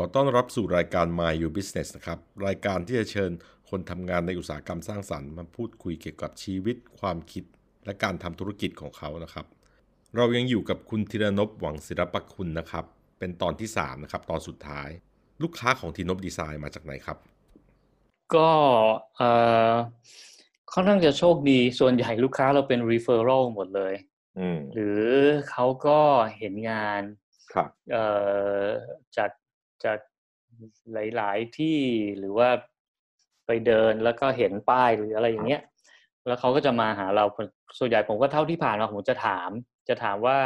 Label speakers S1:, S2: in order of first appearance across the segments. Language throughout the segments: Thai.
S1: อต้อนรับสู่รายการ My Your Business นะครับ รายการที่จะเชิญคนทำงานในอุตสาหกรรมสร้างสรรค์มาพูดคุยเกี่ยวกับชีวิต ความคิด และการทำธุรกิจของเขานะครับ เรายังอยู่กับคุณธีรนพหวังศิลปคุณนะครับ เป็นตอนที่3นะครับตอนสุดท้าย ลูกค้าของทีนพดีไซน์มาจากไหนครับ
S2: ก็เอ่อค่อนข้างจะโชคดีส่วนใหญ่ลูกค้าเราเป็น referral หมดเลย
S1: อืม
S2: หรือเขาก็เห็นงาน
S1: ครับ
S2: เอ่อจาก จากหลาย ๆ ที่หรือว่าไปเดินแล้วก็เห็นป้ายหรืออะไรอย่างเงี้ย แล้วเขาก็จะมาหาเราส่วนใหญ่ผมก็เท่าที่ผ่านมาผมจะถาม จะถามว่า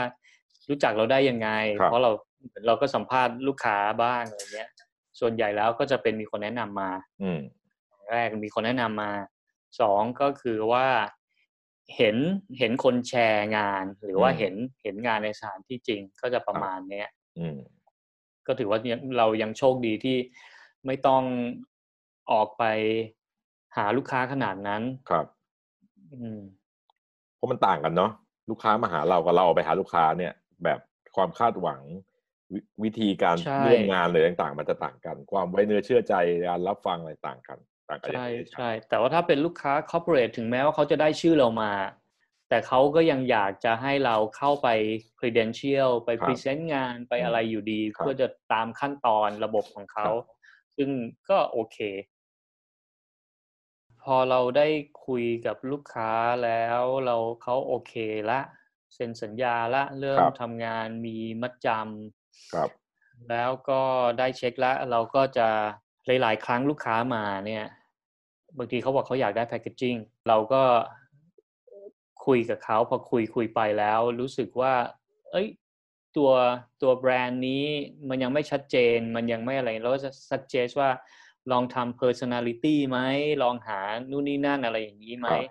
S2: รู้จักเราได้ยังไง
S1: ครับ
S2: เพราะเราเราก็สัมภาษณ์ลูกค้าบ้างอะไรเงี้ย ส่วนใหญ่แล้วก็จะเป็นมีคนแนะนำมา
S1: อืม
S2: แรกมีคนแนะนำมาสองก็คือว่าเห็นเห็นคนแชร์งาน หรือว่า
S1: อืม
S2: เห็นเห็นงานในสถานที่จริงก็จะประมาณเนี้ย
S1: อืม
S2: ก็ถือว่ายังเรายังโชคดีที่ไม่ต้องออกไปหาลูกค้าขนาดนั้น
S1: ครับ
S2: อืม
S1: เพราะมันต่างกันเนาะลูกค้ามาหาเรากับเราไปหาลูกค้าเนี่ย แบบความคาดหวังววิธีการ
S2: ใช่
S1: ร่วมงานเลยต่างๆ มันจะต่างกัน ความไว้เนื้อเชื่อใจการรับฟังอะไรต่างกันต่างกันอย่าง
S2: ใช่
S1: นี้
S2: ใช่แต่ว่าถ้าเป็นลูกค้า corporate ถึงแม้ว่าเขาจะได้ชื่อเรามา แต่เขาก็ยังอยากจะให้เราเข้าไป credential ไป present งานไปอะไรอยู่ดี เพื่อจะตามขั้นตอนระบบของเขา ซึ่งก็โอเค พอเราได้คุยกับลูกค้าแล้วเราเขาโอเคละเซ็นสัญญาละเริ่มทำงานมีมัดจำ
S1: ครับ
S2: แล้วก็ได้เช็คแล้วเราก็จะหลาย ๆ ครั้งลูกค้ามาเนี่ย บางทีเขาบอกเขาอยากได้แพคเกจิ้งเราก็ คุยกับเขาพอคุยคุยไปแล้ว รู้สึกว่า เอ้ย ตัวตัวแบรนด์นี้มันยังไม่ชัดเจน มันยังไม่อะไรเราก็จะ suggest ว่าลองทำ personality ไหมลองหานู่นนี่นั่นอะไรอย่างนี้ไหม
S1: ครับ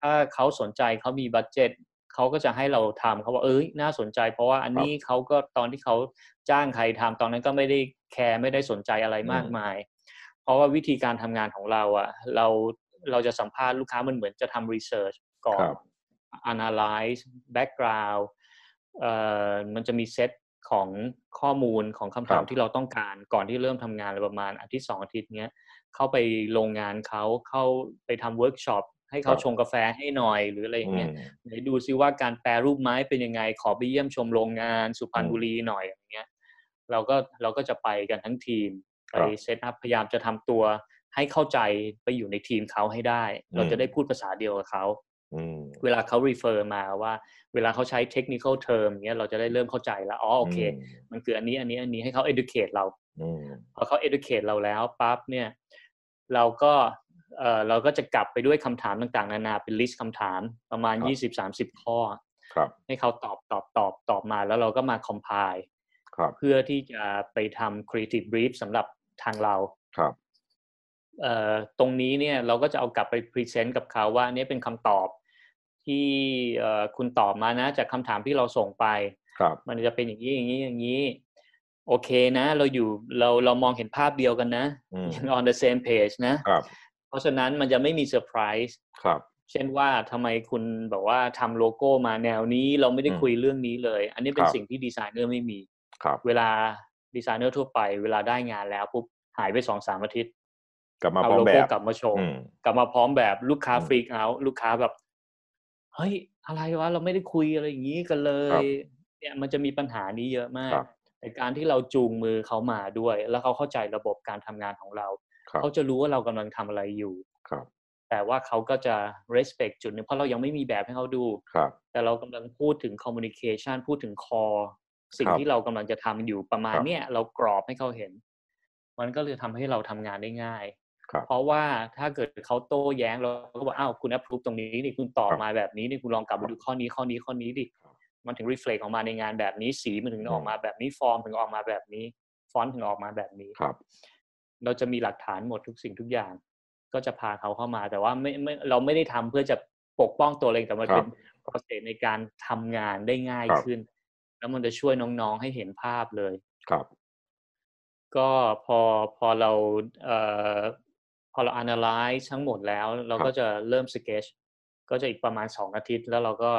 S2: ถ้าเขาสนใจเขามีบัตเจ็ตเขาก็จะให้เราทำเขาบอกเอ้ยน่าสนใจ เพราะว่าอันนี้เขาก็ตอนที่เขาจ้างใครทำตอนนั้นก็ไม่ได้แคร์ไม่ได้สนใจอะไรมากมาย เพราะว่าวิธีการทำงานของเราอะเราเราจะสัมภาษณ์ลูกค้ามันเหมือนจะทำ research ก่อ
S1: นครับ
S2: analyze background เอ่อมันจะมีเซตของข้อมูลของคำถาม
S1: ครับ
S2: ที่เราต้องการก่อนที่เริ่มทำงานอะไรประมาณอาทิตย์สองอาทิตย์เนี้ยเข้าไปโรงงานเขาเข้าไปทำเวิร์กช็อปให้เขาชงกาแฟให้หน่อยหรืออะไรอย่างเงี้ย
S1: อืม
S2: ไหนดูซิว่าการแปรรูปไม้เป็นยังไง ขอไปเยี่ยมชมโรงงานสุพรรณ
S1: อืม
S2: บุรีหน่อยอย่างเงี้ยเราก็เราก็จะไปกันทั้งทีม
S1: ค
S2: ไป
S1: รับ
S2: เซตอัพพยายามจะทำตัวให้เข้าใจไปอยู่ในทีมเขาให้ได้ เรา
S1: อืม
S2: จะได้พูดภาษาเดียวกับเขา
S1: อืม
S2: เวลาเขา refer มาว่า เวลาเขาใช้ technical term เงี้ยเราจะได้เริ่มเข้าใจแล้วอ๋อโอเค มันคืออันนี้อันนี้อันนี้ให้เขา educate เรา
S1: อืม
S2: พอเขา educate เราแล้วปั๊บเนี่ย เราก็เออเราก็จะกลับไปด้วยคำถามต่างๆ นานาเป็น list คำถามประมาณ 20-30 ข้อ
S1: ครับ
S2: ให้เขาตอบตอบตอบตอบมาแล้วเราก็มา compile
S1: ครับ
S2: เพื่อที่จะไปทำ creative brief สำหรับทางเรา
S1: ครับ
S2: เอ่อตรงนี้เนี่ยเราก็จะเอากลับไป present กับเขาว่าเนี่ยเป็นคำตอบ ที่เอ่อคุณตอบมานะ จากคำถามที่เราส่งไป
S1: ครับ
S2: มันจะเป็นอย่างนี้อย่างนี้อย่างนี้ โอเคนะ เราอยู่เราเรามองเห็นภาพเดียวกันนะ
S1: อืม
S2: on the same page นะ
S1: ครับ
S2: เพราะฉะนั้นมันจะไม่มีเซอร์ไพรส์
S1: ครับ
S2: เช่นว่าทำไมคุณแบบว่าทำโลโก้มาแนวนี้เราไม่ได้
S1: อืม
S2: คุยเรื่องนี้เลย อันนี้เป็
S1: นครับ
S2: สิ่งที่ดีไซเนอร์ไม่มี
S1: ครับ
S2: เวลาดีไซเนอร์ทั่วไป เวลาได้งานแล้วปุ๊บหายไปสองสามอาทิตย์
S1: กลับมา
S2: เอา
S1: พร้อม
S2: โลโก้แบ
S1: บ
S2: กลับมาโชว์
S1: อืม
S2: กลับมาพร้อมแบบลูกค้า
S1: อืม
S2: freak out ลูกค้าแบบ เฮ้ย อะไรวะเราไม่ได้คุยอะไรอย่างนี้กันเลย
S1: ครับ
S2: เนี่ยมันจะมีปัญหานี้เยอะมาก
S1: ครับ
S2: แต่การที่เราจูงมือเขามาด้วย แล้วเขาเข้าใจระบบการทำงานของเรา
S1: ครับ
S2: เขาจะรู้ว่าเรากำลังทำอะไรอยู่
S1: ครับ
S2: แต่ว่าเขาก็จะ respect จุดหนึงเพราะเรายังไม่มีแบบให้เขาดู
S1: ครับ
S2: แต่เรากำลังพูดถึง communication พูดถึง core สิ่ง
S1: ครับ
S2: ที่เรากำลังจะทำอยู่ประมาณ
S1: ครับ
S2: เนี้ยเรากรอบให้เขาเห็น มันก็เลยทำให้เราทำงานได้ง่าย
S1: ครับ
S2: เพราะว่าถ้าเกิดเขาโต้แย้งเราก็บอกอ้าวคุณ approve ตรงนี้นี่คุณตอบ
S1: ครับ
S2: มาแบบนี้นี่คุณลองกลับมาดูข้อนี้ข้อนี้ข้อนี้ดิ
S1: ครับ
S2: มันถึง reflect ออกมาในงานแบบนี้สีมันถึง
S1: อืม
S2: ออกมาแบบนี้ฟอร์มถึงออกมาแบบนี้ ฟอนต์ถึงออกมาแบบนี้
S1: ครับ
S2: เราจะมีหลักฐานหมดทุกสิ่งทุกอย่าง ก็จะพาเขาเข้ามาแต่ว่าไม่ไม่เราไม่ได้ทำเพื่อจะปกป้องตัวเองแต่มัน
S1: ครับ
S2: เป็น process ในการทำงานได้ง่าย
S1: ครับ
S2: ขึ้น แล้วมันจะช่วยน้องๆให้เห็นภาพเลย
S1: ครับ
S2: ก็พอพอเราเอ่อ พอเรา analyze ทั้งหมดแล้ว เราก็จะเริ่ม sketch ก็จะอีกประมาณ 2 อาทิตย์ แล้วเราก็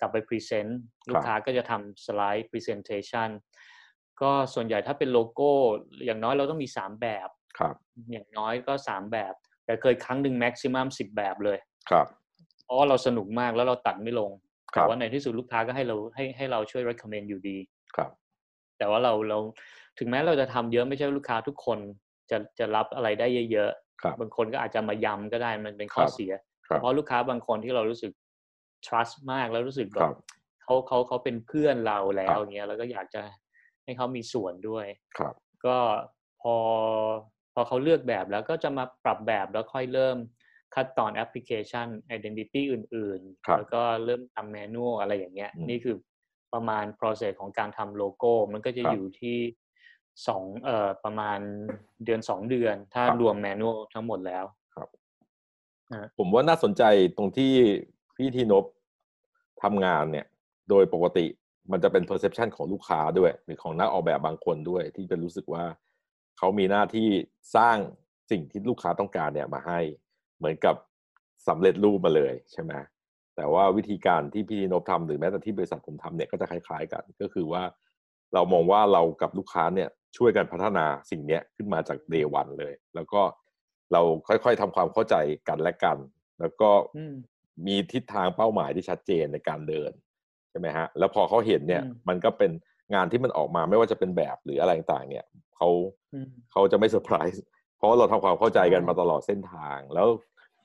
S2: กลับไป present ลูกค้าก็จะทำสไลด์ presentation ก็ก็ส่วนใหญ่ถ้าเป็นโลโก้ อย่างน้อยเราต้องมีสามแบบ
S1: ครับ
S2: อย่างน้อยก็สามแบบ แต่เคยครั้งหนึ่งแม็กซิมัมสิบแบบเลย
S1: ครับ
S2: เพราะว่าเราสนุกมากแล้วเราตัดไม่ลง
S1: ครั
S2: แต่
S1: บ
S2: ว่าในที่สุดลูกค้าก็ให้เราให้ให้เราช่วย recommend อยู่ดี
S1: ครับ
S2: แต่ว่าเราเราถึงแม้เราจะทำเยอะไม่ใช่ว่าลูกค้าทุกคนจะจะรับอะไรได้เยอะ
S1: ครั บ
S2: ๆบางคนก็อาจจะมายำก็ได้มันเป็นข้อ
S1: ครับ
S2: เสีย
S1: ครับ
S2: เพราะลูกค้าบางคนที่เรารู้สึก trust มากแล้วรู้สึกแบ
S1: ครับบ
S2: เขาเขาเขาเป็นเพื่อนเราแล้
S1: ครั
S2: ว
S1: บ
S2: อย่างเงี้ยแล้วก็อยากจะให้เขามีส่วนด้วย
S1: ครับ
S2: ก็พอพอเขาเลือกแบบแล้วก็จะมาปรับแบบแล้วค่อยเริ่มขั้นตอนแอปพลิเคชัน identity อื่น
S1: ครับ
S2: ๆแล้วก็เริ่มทำแมนนวลอะไรอย่างเงี้ย
S1: อืม
S2: นี่คือประมาณ process ของการทำโลโก้ มันก็จะ
S1: ครับ
S2: อยู่ที่ สองเอ่อประมาณเดือนสองเดือน ถ้า
S1: ครับ
S2: รวมแมนนวลทั้งหมดแล้ว
S1: ผมว่าน่าสนใจตรงที่พี่ทีนบทำงานเนี่ย โดยปกติมันจะเป็น perception ของลูกค้าด้วย หรือของนักออกแบบบางคนด้วย ที่จะรู้สึกว่าเขามีหน้าที่สร้างสิ่งที่ลูกค้าต้องการเนี่ยมาให้ เหมือนกับสำเร็จรูปมาเลยใช่ไหมแต่ว่าวิธีการที่พี่ทีนบทำหรือแม้แต่ที่บริษัทผมทำเนี่ยก็จะคล้ายๆกัน ก็คือว่าเรามองว่าเรากับลูกค้าเนี่ย ช่วยกันพัฒนาสิ่งเนี้ยขึ้นมาจาก day one เลย แล้วก็เราค่อยๆทำความเข้าใจกันและกัน แล้วก็
S2: อืม
S1: มีทิศทางเป้าหมายที่ชัดเจนในการเดินใช่ไหมฮะแล้วพอเขาเห็นเนี่ย
S2: อืม
S1: มันก็เป็นงานที่มันออกมาไม่ว่าจะเป็นแบบหรืออะไรต่างๆเนี่ยเขา
S2: อืม
S1: เขาจะไม่เซอร์ไพรส์เพราะว่าเราทำความเข้าใจกัน
S2: ใช่
S1: มาตลอดเส้นทางแล้ว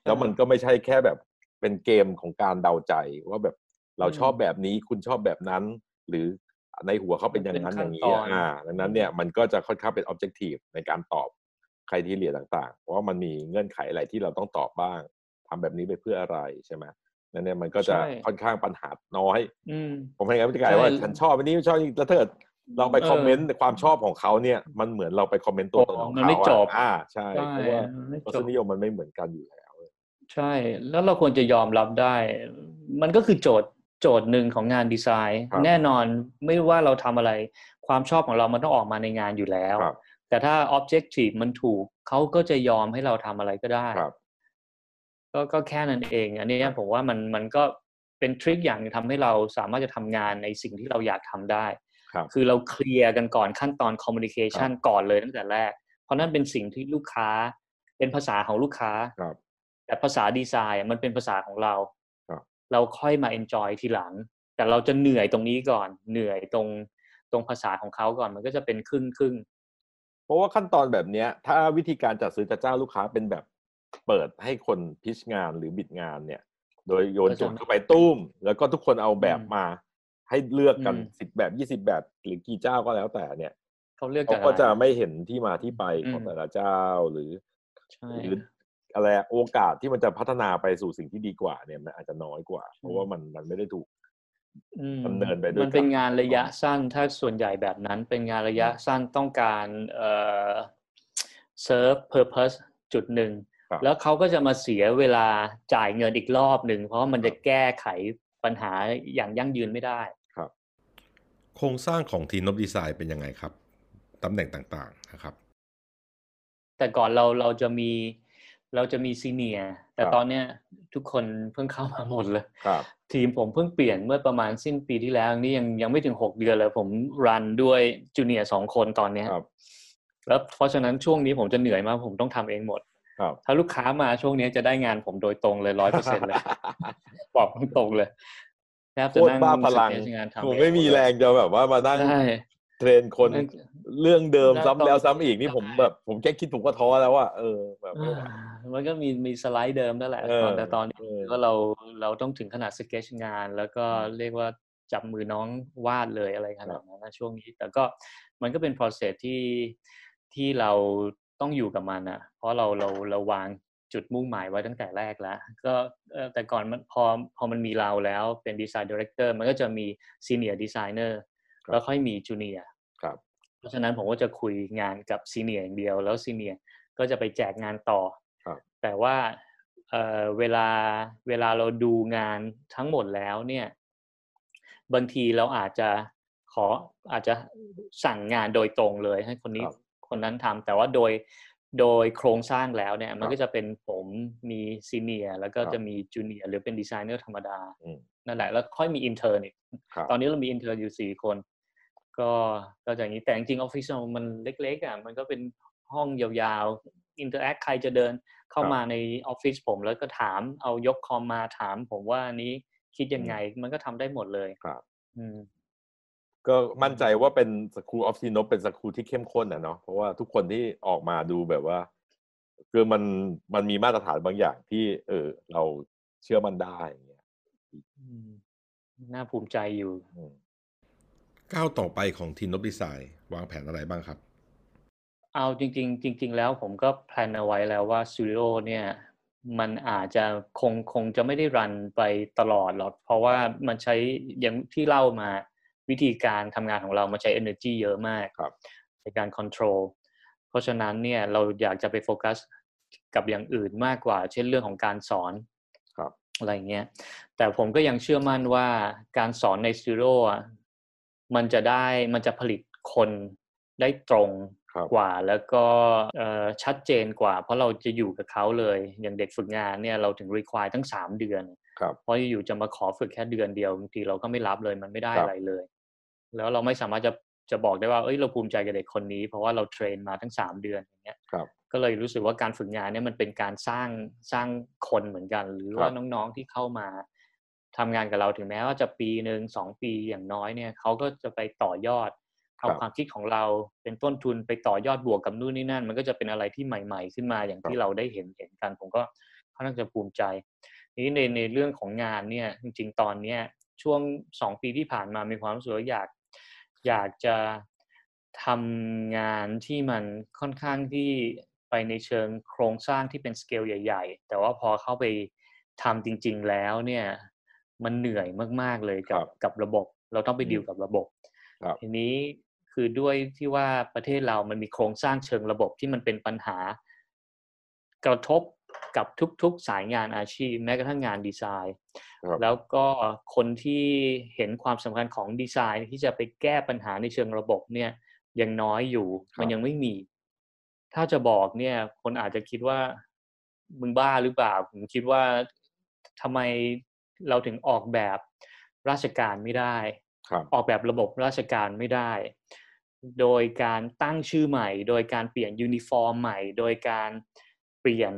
S1: แล้วมันก็ไม่ใช่แค่แบบเป็นเกมของการเดาใจว่าแบบเราชอบแบบนี้คุณชอบแบบนั้น หรือ ในหัวเขาเป็นอย่างนั้นอย่างนี้อ่าดังนั้นเนี่ยมันก็จะค่อนข้างเป็น objective ในการตอบใครที่เรียนต่างๆ เพราะว่ามันมีเงื่อนไขอะไรที่เราต้องตอบบ้างทำแบบนี้ไปเพื่ออะไรใช่ไหมนั่นเนี่ยมันก็จะค่อนข้างปัญหาน้อย
S2: อืม
S1: ผมให้งานวิธีการว่า
S2: ใช่
S1: ฉันชอบอันนี้ชอบอันนี้แล้วถ้าเกิดเราไป
S2: เออ
S1: คอมเมนต์ความชอบของเขาเนี่ย มันเหมือนเราไปคอมเมนต์ตัวตนของ
S2: มัน
S1: เขา
S2: ไม่จบ
S1: อะอ่าใช่
S2: ใช่
S1: เพราะว่า
S2: ไม่
S1: ร
S2: จ
S1: ส
S2: บ
S1: นิยมมันไม่เหมือนกันอยู่แล้ว
S2: ใช่ แล้วเราควรจะยอมรับได้ มันก็คือโจทย์ โจทย์หนึ่งของงานดีไซน์
S1: ครับ
S2: แน่นอนไม่ว่าเราทำอะไร ความชอบของเรามันต้องออกมาในงานอยู่แล้ว
S1: ครับ
S2: แต่ถ้า objective มันถูกเขาก็จะยอมให้เราทำอะไรก็ได้
S1: ครับ
S2: ก็ก็แค่นั้นเอง อันเนี้ย
S1: ครับ
S2: ผมว่ามันมันก็เป็นทริคอย่างหนึงทำให้เราสามารถจะทำงานในสิ่งที่เราอยากทำได้
S1: ครับ
S2: คือเราเคลียร์กันก่อนขั้นตอน communication ก่อนเลยตั้งแต่แรก เพราะนั่นเป็นสิ่งที่ลูกค้า เป็นภาษาของลูกค้า
S1: ครับ
S2: แต่ภาษาดีไซน์อะมันเป็นภาษาของเรา
S1: ครับ
S2: เราค่อยมา enjoy ทีหลัง แต่เราจะเหนื่อยตรงนี้ก่อน เหนื่อยตรงตรงภาษาของเขาก่อนมันก็จะเป็นครึ่งครึ่ง
S1: เพราะว่าขั้นตอนแบบเนี้ยถ้าวิธีการจัดซื้อจัดจ้างลูกค้าเป็นแบบเปิดให้คนพิชงานหรือบิดงานเนี่ย โดยโยนโจทย์เข้าไปตุ้ม แล้วก็ทุกคนเอาแบบมา ให้เลือกกันสิบแบบยี่สิบแบบ หรือกี่เจ้าก็แล้วแต่เนี่ย
S2: เขาเลือก
S1: เขา
S2: จาก
S1: ก็
S2: อะไร
S1: จะไม่เห็นที่มาที่ไปของ
S2: อืม
S1: แต่ละเจ้าหรือ
S2: ใช่
S1: หรือ อะไรอะโอกาสที่มันจะพัฒนาไปสู่สิ่งที่ดีกว่าเนี่ยมันอาจจะน้อยกว่า เพราะว่ามันมันไม่ได้ถูก
S2: อืม
S1: ดำเนินไปด้วย
S2: มันเป็น
S1: กัน
S2: งานระยะสั้นถ้าส่วนใหญ่แบบนั้นเป็นงานระยะสั้นต้องการเอ่อ serve purpose จุดหนึ่ง
S1: ครับ
S2: แล้วเขาก็จะมาเสียเวลาจ่ายเงินอีกรอบหนึ่ง เพราะว่ามันจะแก้ไขปัญหาอย่างยั่งยืนไม่ได้
S1: โครงสร้างของทีมนบดีไซน์เป็นยังไงครับตำแหน่งต่างๆนะครับ
S2: แต่ก่อนเราเราจะมี เราจะมี senior แต่
S1: ครับ
S2: ตอนเนี้ยทุกคนเพิ่งเข้ามาหมดเลย
S1: ครับ
S2: ทีมผมเพิ่งเปลี่ยนเมื่อประมาณสิ้นปีที่แล้วนี่ยังยังไม่ถึงหกเดือนเลยผม run ด้วย junior สองคนตอนเนี้ย
S1: ครับ
S2: แล้วเพราะฉะนั้นช่วงนี้ผมจะเหนื่อยมากผมต้องทำเองหมด
S1: ครับ
S2: ถ้าลูกค้ามาช่วงนี้จะได้งานผมโดยตรงเลยร้อยเปอร์เซ็นต์เลยบอกตรงๆเลยแทบ
S1: โค
S2: จะ
S1: ตร
S2: นั่ง
S1: บ้าพลัง
S2: สเก็ตงานทำ
S1: ผม
S2: เอ
S1: ไม่มี
S2: หด
S1: แร
S2: เลย
S1: งจะแบบว่ามานั่ง
S2: ใช่
S1: เทรนคน
S2: นั่น
S1: เรื่องเดิม
S2: นั่น
S1: ซ้ำแล้ว
S2: ต้อง
S1: ซ้ำอีกนี่ผม
S2: ใช่
S1: แบบ ผมแค่คิดผมก็ท้อแล้วว่าเออแบบไม่ไหว
S2: อ่ามันก็มีมีสไลด์เดิมนั่นแหละ
S1: เออ
S2: ตอนแต่ตอนนี้
S1: เออ
S2: ก็เราเราต้องถึงขนาดสเก็ตงาน แล้วก็เรียกว่าจับมือน้องวาดเลยอะไรขนาดนั้นนะช่วงนี้ แต่ก็มันก็เป็น process ที่ที่เราต้องอยู่กับมันอะ เพราะเราเราเราวางจุดมุ่งหมายไว้ตั้งแต่แรกแล้ว ก็เอ่อแต่ก่อนมันพอพอมันมีเราแล้วเป็น design director มันก็จะมี senior designer
S1: ครับ
S2: แล้วค่อยมี junior
S1: ครับ
S2: เพราะฉะนั้นผมก็จะคุยงานกับ senior อย่างเดียว แล้ว senior ก็จะไปแจกงานต่อ
S1: ครับ
S2: แต่ว่าเอ่อเวลาเวลาเราดูงานทั้งหมดแล้วเนี่ย บางทีเราอาจจะขออาจจะสั่งงานโดยตรงเลยให้คนนี้
S1: ครับ
S2: คนนั้นทำแต่ว่าโดยโดยโครงสร้างแล้วเนี่ย มัน
S1: ครับ
S2: ก็จะเป็นผมมี senior แล้วก็
S1: ครับ
S2: จะมี junior หรือเป็นดีไซเนอร์ธรรมดา
S1: อืม
S2: นั่นแหละแล้วค่อยมี intern อีก
S1: ครับ
S2: ตอนนี้เรามี intern อยู่สี่คน ก็ก็อย่างนี้แต่จริงๆออฟฟิศมันเล็กๆอะมันก็เป็นห้องยาวๆ interact ใครจะเดินเข้ามาในออฟฟิศผมแล้วก็ถามเอายกคอมมาถาม ผมว่านี้คิดยังไงมันก็ทำได้หมดเลย
S1: ครับ
S2: อืม
S1: ก็มั่นใจว่าเป็นสกูออฟซีโนเป็นสกูที่เข้มข้นอะเนาะเพราะว่าทุกคนที่ออกมาดูแบบว่า คือมันมันมีมาตรฐานบางอย่างที่ เออ เราเชื่อมันได้อย่างเงี้ย
S2: อืมน่าภูมิใจอยู่
S1: อืม
S3: ก้าวต่อไปของทีมนบดีไซน์วางแผนอะไรบ้างครับ
S2: เอาจริง ๆ จริง ๆ แล้วผมก็ plan เอาไว้แล้วว่าสตูดิโอเนี่ยมันอาจจะคงคงจะไม่ได้รันไปตลอดหรอกเพราะว่ามันใช้อย่างที่เล่ามาวิธีการทำงานของเรามันใช้ energy เยอะมาก
S1: ครับ
S2: ในการ control เพราะฉะนั้นเนี่ยเราอยากจะไปโฟกัสกับอย่างอื่นมากกว่า เช่นเรื่องของการสอน
S1: ครับ
S2: อะไรเงี้ยแต่ผมก็ยังเชื่อมั่นว่าการสอนในสตูดิโออะ มันจะได้มันจะผลิตคนได้ตรง
S1: ครับ
S2: กว่าแล้วก็เอ่อชัดเจนกว่า เพราะเราจะอยู่กับเขาเลย อย่างเด็กฝึกงานเนี่ยเราถึง require ตั้งสามเดือน
S1: ครับ
S2: เพราะอยู่ๆจะมาขอฝึกแค่เดือนเดียวบางทีเราก็ไม่รับเลยมันไม่ได้
S1: ครับ
S2: อะไรเลย แล้วเราไม่สามารถจะจะบอกได้ว่าเอ้ยเราภูมิใจกับเด็กคนนี้ เพราะว่าเราเทรนมาทั้งสามเดือนอย่างเงี้ย
S1: ครับ
S2: ก็เลยรู้สึกว่าการฝึกงานเนี่ยมันเป็นการสร้างสร้างคนเหมือนกัน หรือว่า
S1: ครับ
S2: น้องๆที่เข้ามา ทำงานกับเราถึงแม้ว่าจะปีหนึ่งสองปีอย่างน้อยเนี่ยเขาก็จะไปต่อยอดเอาความคิดของเราเป็นต้นทุนไปต่อยอดบวกกับนู่นนี่นั่น มันก็จะเป็นอะไรที่ใหม่ ๆ ขึ้นมาอย่างที่เราได้เห็นเห็นกัน ผมก็ค่อนข้างจะภูมิใจทีนี้ในในเรื่องของงานเนี่ยจริง ๆ ตอนเนี้ยช่วงสองปีที่ผ่านมามีความรู้สึกว่าอยากอยากจะทำงานที่มันค่อนข้างที่ไปในเชิงโครงสร้างที่เป็นสเกลใหญ่ ๆ แต่ว่าพอเข้าไปทำจริง ๆ แล้วเนี่ย มันเหนื่อยมาก ๆเลยกับกับระบบ เราต้องไปดีลกับระบบ
S1: ครับ
S2: ทีนี้คือด้วยที่ว่าประเทศเรามันมีโครงสร้างเชิงระบบที่มันเป็นปัญหา กระทบกับทุกๆสายงานอาชีพ แม้กระทั่งงานดีไซน์
S1: ครับ
S2: แล้วก็คนที่เห็นความสำคัญของดีไซน์ที่จะไปแก้ปัญหาในเชิงระบบเนี่ยยังน้อยอยู่มันยังไม่มี ถ้าจะบอกเนี่ย คนอาจจะคิดว่ามึงบ้าหรือเปล่า ผมคิดว่าทำไม เราถึงออกแบบราชการไม่ได้
S1: ครับ
S2: ออกแบบระบบราชการไม่ได้ โดยการตั้งชื่อใหม่ โดยการเปลี่ยนยูนิฟอร์มใหม่ โดยการเปลี่ยน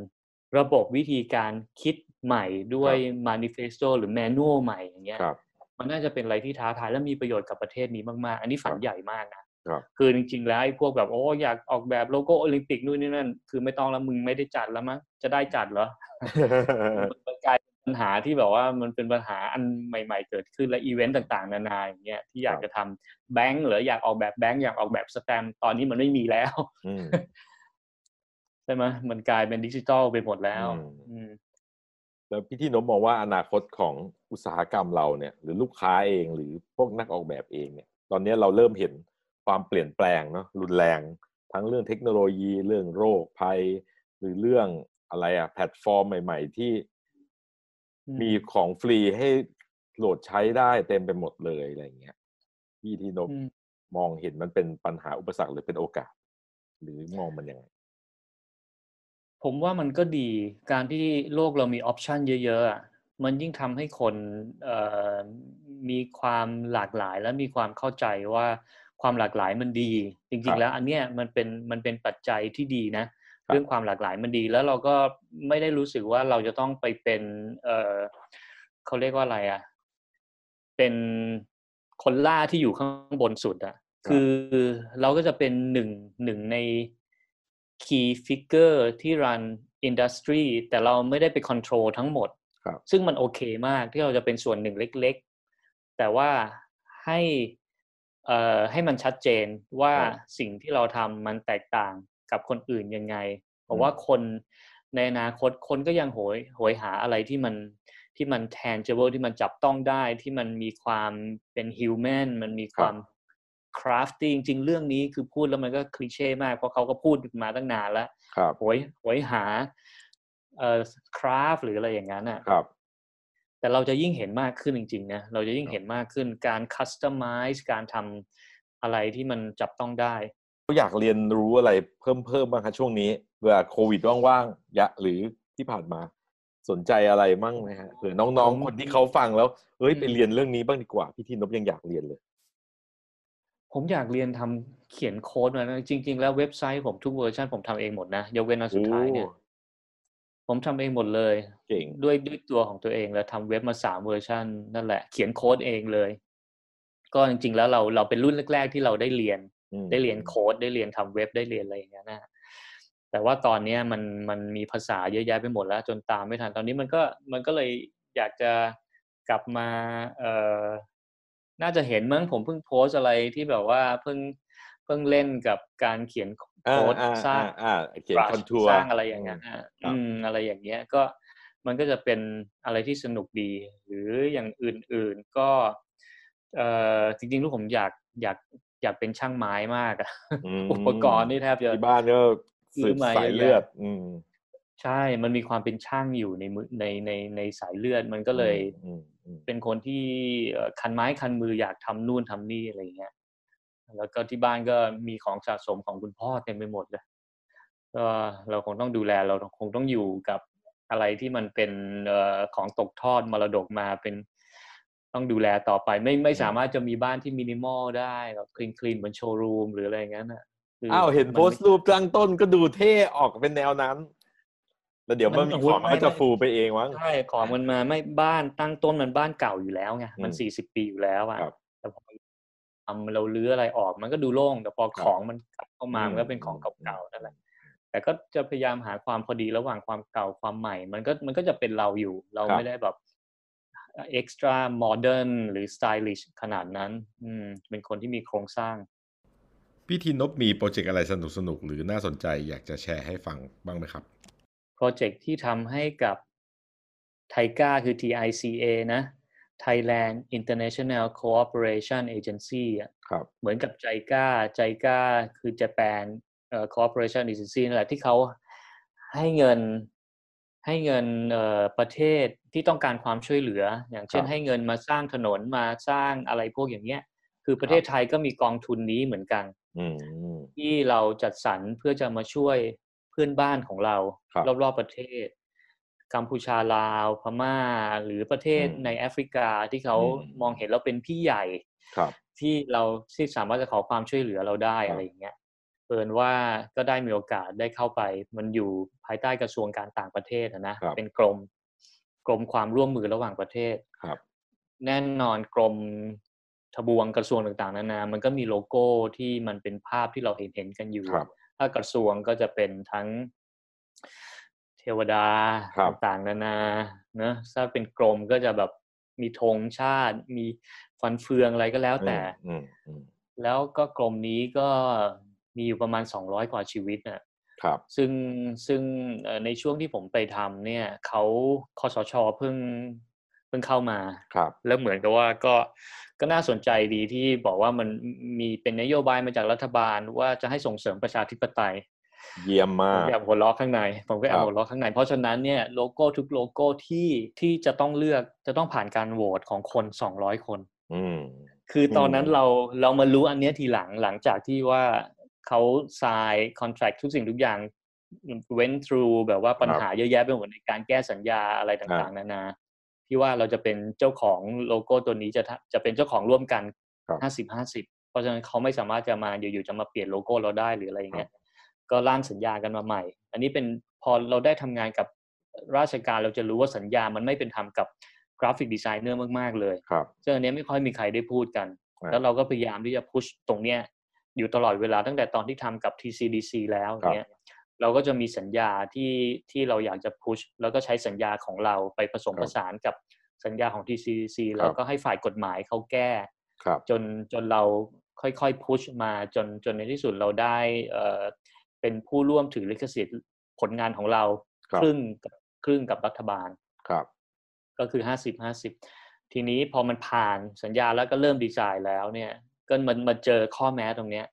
S2: ระบบวิธีการคิดใหม่ด้วย manifesto หรือ manual ใหม่อย่างเงี้ย
S1: ครับ
S2: มันน่าจะเป็นอะไรที่ท้าทายและมีประโยชน์กับประเทศนี้มากๆ อันนี้ฝัน
S1: ครับ
S2: ใหญ่มากนะ
S1: ครับ
S2: คือจริงๆ แล้วไอ้พวกแบบโอ้อยากออกแบบโลโก้โอลิมปิกนู่นนี่นั่น คือไม่ต้องแล้วมึงไม่ได้จัดแล้วมั้งจะได้จัดเหรอ ญหาที่แบบว่ามันเป็นปัญหาอันใหม่ ๆ เกิดขึ้นและอีเวนต์ต่างๆ นานาอย่างเงี้ยที่อยาก
S1: ครับ
S2: จะทำแบงก์หรืออยากออกแบบแบงก์อยากออกแบบสแตมป์ตอนนี้มันไม่มีแล้ว
S1: อืม
S2: ใช่ไหมมันกลายเป็นดิจิทัลไปหมดแล้ว
S1: อืม
S2: อืม
S1: แล้วพี่ที่นพมองว่าอนาคตของอุตสาหกรรมเราเนี่ย หรือลูกค้าเองหรือพวกนักออกแบบเองเนี่ย ตอนนี้เราเริ่มเห็นความเปลี่ยนแปลงเนาะรุนแรง ทั้งเรื่องเทคโนโลยีเรื่องโรคภัย หรือเรื่องอะไรอะแพลตฟอร์มใหม่ ๆ ที่
S2: อื ม
S1: มีของฟรีให้โหลดใช้ได้เต็มไปหมดเลยอะไรอย่างเงี้ยพี่ที่นพ
S2: อืม
S1: มองเห็นมันเป็นปัญหาอุปสรรคหรือเป็นโอกาส หรือมองมันยังไง
S2: ผมว่ามันก็ดีการที่โลกเรามี option เยอะๆอะมันยิ่งทำให้คนเอ่อมีความหลากหลายและมีความเข้าใจว่าความหลากหลายมันดีจ
S1: ครั
S2: ริง
S1: บ
S2: ๆแล้วอันเนี้ยมันเป็นมันเป็นปัจจัยที่ดีนะ
S1: ครับ
S2: เรื่องความหลากหลายมันดี แล้วเราก็ไม่ได้รู้สึกว่าเราจะต้องไปเป็น เอ่อเขาเรียกว่าอะไรอะ เป็นคนล่าที่อยู่ข้างบนสุดอะคือเราก็จะเป็นหนึ่งหนึ่งใน key figure ที่รัน industry แต่เราไม่ได้ไป control ทั้งหมด
S1: ครับ
S2: ซึ่งมันโอเคมากที่เราจะเป็นส่วนหนึ่งเล็ก ๆ แต่ว่าให้เอ่อให้มันชัดเจนว่า
S1: ครับ
S2: สิ่งที่เราทำมันแตกต่าง กับคนอื่นยังไงเพราะว่าคนในอนาคตคนก็ยังโหยโหยหาอะไรที่มันที่มัน tangible ที่มันจับต้องได้ที่มันมีความเป็น human มันมีความ crafty จริง ๆ เรื่องนี้คือพูดแล้วมันก็คลีเช่มากเพราะเขาก็พูดมาตั้งนานแล้ว
S1: ครับ
S2: โหยโหยหาเอ่อ craft หรืออะไรอย่างนั้นอะ
S1: ครับ
S2: แต่เราจะยิ่งเห็นมากขึ้นจริงๆนะเราจะยิ่ง
S1: ครับ
S2: เห็นมากขึ้นการ customize การทำอะไรที่มันจับต้องได้
S1: อยากเรียนรู้อะไรเพิ่มเพิ่มบ้างคะช่วงนี้เวลาโควิดว่างๆอะหรือที่ผ่านมาสนใจอะไรมั่งไหมฮะเผื่อน้อง
S2: ผม
S1: ๆคนที่เขาฟังแล้วเอ้ย
S2: อืม
S1: ไปเรียนเรื่องนี้บ้างดีกว่า พี่ที่นพยังอยากเรียนเลย
S2: ผมอยากเรียนทำเขียนโค้ดมานะจริง ๆ แล้วเว็บไซต์ผมทุกเวอร์ชันผมทำเองหมดนะยกเว้นอันสุดท้ายเนี่ย
S4: โอ้
S2: ผมทำเองหมดเลย
S4: เก่ง
S2: ด้วยด้วยตัวของตัวเองแล้วทำเว็บมาสามเวอร์ชันนั่นแหละเขียนโค้ดเองเลย ก็จริง ๆ แล้วเราเราเป็นรุ่นแรก ๆ ที่เราได้เรียน
S4: อืม
S2: ได้เรียนโค้ดได้เรียนทำเว็บได้เรียนอะไรอย่างเงี้ยนะแต่ว่าตอนเนี้ยมันมันมีภาษาเยอะแยะไปหมดแล้ว จนตามไม่ทันตอนนี้มันก็มันก็เลยอยากจะกลับมาเอ่อน่าจะเห็นมั้งผมเพิ่งโพสต์อะไรที่แบบว่าเพิ่งเพิ่งเล่นกับการเขียน
S4: อ่า
S2: โค้ด
S4: อ่า
S2: สร้าง
S4: อ่าอ่าเขียน
S2: brush
S4: คอนทัวร์
S2: สร้างอะไรอย่างเงี้ยอะ
S4: ครับ
S2: อืมอะไรอย่างเงี้ยก็มันก็จะเป็นอะไรที่สนุกดี หรืออย่างอื่นๆก็เอ่อจริงๆลูกผมอยากอยาก อยากเป็นช่างไม้มากอะ
S4: ม
S2: อุปกรณ์นี่แทบจะ
S4: ที่บ้านก็
S2: ซื้
S4: สื
S2: อบมา
S4: สาย
S2: เยอะแยะ
S4: เลือด อืม
S2: ใช่ มันมีความเป็นช่างอยู่ในมือในในในสายเลือด มันก็เลย
S4: อืมอืม
S2: เป็นคนที่เอ่อคันไม้คันมืออยากทำนู่นทำนี่อะไรอย่างเงี้ย แล้วก็ที่บ้านก็มีของสะสมของคุณพ่อเต็มไปหมดเลยก็เราคงต้องดูแลเราคงต้องอยู่กับอะไรที่มันเป็นเอ่อของตกทอดมรดกมาเป็น ต้องดูแลต่อไปไม่ไม่สามารถจะมีบ้านที่มินิมอลได้แบบคลีนคลีนเหมือนโชว์รูมหรืออะไรอย่างนั้นอะคื
S4: อ้าวเห็น
S2: มั
S4: โพสต์รูปตั้งต้นก็ดูเท่ออกเป็นแนวนั้น แล้วเดี๋ยวมันมีของมันก็จะฟูไปเองมั้ง
S2: ใช่ของมันมาไม่บ้านตั้งต้นมันบ้านเก่าอยู่แล้วไงมัน
S4: อืม
S2: สี่สิบปีอยู่แล้วอะ
S4: ครับ
S2: แต่พอทำเรารื้ออะไรออกมันก็ดูโล่งแต่พอ
S4: ครับ
S2: ของมันกลับเข้ามา
S4: อืม
S2: มันก็เป็นของ
S4: อืม
S2: เก่าๆนั่นแหละแต่ก็จะพยายามหาความพอดีระหว่างความเก่าความใหม่ มันก็มันก็จะเป็นเราอยู่ เราไม่ได้แบบ extra modern หรือ stylish ขนาดนั้น อืม เป็นคนที่มีโครงสร้าง
S1: พี่ที่นพมี project อะไรสนุกๆหรือน่าสนใจอยากจะแชร์ให้ฟังบ้างไหมครับ
S2: project ที่ทำให้กับไทก้าคือ TICA นะ Thailand International Cooperation Agency อะ
S4: ครับ
S2: เหมือนกับใจก้าใจก้าคือ Japan เอ่อ Cooperation Agency นั่นแหละที่เขาให้เงินให้เงินเอ่อประเทศ ที่ต้องการความช่วยเหลือ อย่างเช่น
S4: ครับ
S2: ให้เงินมาสร้างถนนมาสร้างอะไรพวกอย่างเงี้ย คือประเทศไทยก็มีกองทุนนี้เหมือนกัน
S4: อืม
S2: ที่เราจัดสรรเพื่อจะมาช่วยเพื่อนบ้านของเรา
S4: ครับ
S2: รอบๆประเทศ กัมพูชาลาวพม่า หรือประเทศ
S4: อืม
S2: ในแอฟริกาที่เขา
S4: อืม
S2: มองเห็นเราเป็นพี่ใหญ่
S4: ครับ
S2: ที่เราที่สามารถจะขอความช่วยเหลือเราได้
S4: ครับ
S2: อะไรอย่างเงี้ยเอินว่าก็ได้มีโอกาสได้เข้าไป มันอยู่ภายใต้กระทรวงการต่างประเทศอะนะครับเป็นกรม กรมความร่วมมือระหว่างประเทศ
S4: ครับ
S2: แน่นอนกรมทบวงกระทรวงต่างๆ นานา มันก็มีโลโก้ที่มันเป็นภาพที่เราเห็นเห็นๆกันอยู่
S4: ครับ
S2: ถ้ากระทรวงก็จะเป็นทั้งเทวดา
S4: ครับ
S2: ต่างๆ นานาเนอะถ้าเป็นกรมก็จะแบบมีธงชาติ มีฟันเฟืองอะไรก็แล้วแต่
S4: อืมอืม
S2: แล้วก็กรมนี้ก็มีอยู่ประมาณ200กว่าชีวิตน่ะ
S4: ครับ
S2: ซึ่งซึ่งเอ่อในช่วงที่ผมไปทำเนี่ยเขาคอสชเพิ่งเพิ่งเข้ามา
S4: ครับ
S2: แล้วเหมือนกับว่าก็ก็น่าสนใจดีที่บอกว่ามันมีเป็นนโยบายมาจากรัฐบาลว่าจะให้ส่งเสริมประชาธิปไตย
S4: เยี่ยม
S2: ผม
S4: มาก
S2: ก็แอบหัวเราะข้างใน ผมก็แอ
S4: ครับบ
S2: หัวเราะข้างใน เพราะฉะนั้นเนี่ยโลโก้ทุกโลโก้ที่ที่จะต้องเลือกจะต้องผ่านการโหวตของคน200คน
S4: อืม
S2: คือตอนนั้น
S4: อืม
S2: เราเรามารู้อันเนี้ยทีหลังหลังจากที่ว่า เขา sign contract ทุกสิ่งทุกอย่าง went through แบบว่าปัญหาเยอะแยะไปหมดในการแก้สัญญาอะไรต่างๆ นานาที่ว่าเราจะเป็นเจ้าของโลโก้ตัวนี้จะทะจะเป็นเจ้าของร่วมกัน
S4: ครับ
S2: ห้าสิบห้าสิบเพราะฉะนั้นเขาไม่สามารถจะมาอยู่ๆจะมาเปลี่ยนโลโก้เราได้หรืออะไรอย่างเงี้ยก็ร่างสัญญากันมาใหม่ อันนี้เป็นพอเราได้ทำงานกับราชการเราจะรู้ว่าสัญญามันไม่เป็นธรรมกับ graphic designer มากๆเลย
S4: ครับ
S2: ซึ่งอันเนี้ยไม่ค่อยมีใครได้พูดกัน
S4: ครับ
S2: แล้วเราก็พยายามที่จะ push ตรงเนี้ย อยู่ตลอดเวลาตั้งแต่ตอนที่ทำกับ TCDC แล้วอย่างเงี้ยเราก็จะมีสัญญาที่ที่เราอยากจะพุชแล้วก็ใช้สัญญาของเราไปผสม
S4: ครับ
S2: ผสานกับสัญญาของ TCDC แล้วก็ให้ฝ่ายกฎหมายเขาแก้
S4: ครับ
S2: จนจนเราค่อยๆพุชมาจนจนในที่สุดเราได้เอ่อเป็นผู้ร่วมถือลิขสิทธิ์ผลงานของเรา
S4: ครับ
S2: ครึ่งกับครึ่งกับรัฐบาล
S4: ครับ
S2: ก็คือห้าสิบห้าสิบทีนี้พอมันผ่านสัญญาแล้วก็เริ่มดีไซน์แล้วเนี่ย ก็มันมาเจอข้อแม้ตรงเนี้ย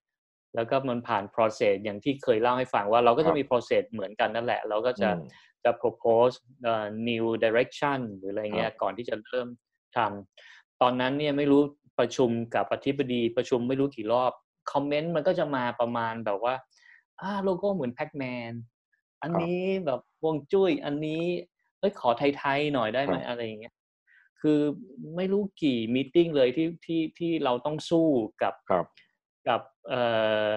S2: แล้วก็มันผ่าน process อย่างที่เคยเล่าให้ฟังว่าเราก็
S4: ครั
S2: จะ
S4: บ
S2: มี process เหมือนกันนั่นแหละ เราก็จะ
S4: อืม
S2: จะ propose เอ่อ new direction หรืออะไรเงี้ย
S4: ครับ
S2: ก่อนที่จะเริ่มทำตอนนั้นเนี่ยไม่รู้ประชุมกับอธิบดีประชุมไม่รู้กี่รอบคอมเมนต์มันก็จะมาประมาณแบบว่าอ่าโลโก้เหมือนแพ็กแมนอันนี้แบบวงจุ้ยอันนี้เอ้ยขอไทยๆหน่อยได้ไหม
S4: ครับ
S2: อะไรอย่างเงี้ย คือไม่รู้กี่มีติ้งเลยที่ที่ที่เราต้องสู้กับ
S4: ครับ
S2: กับเอ่อ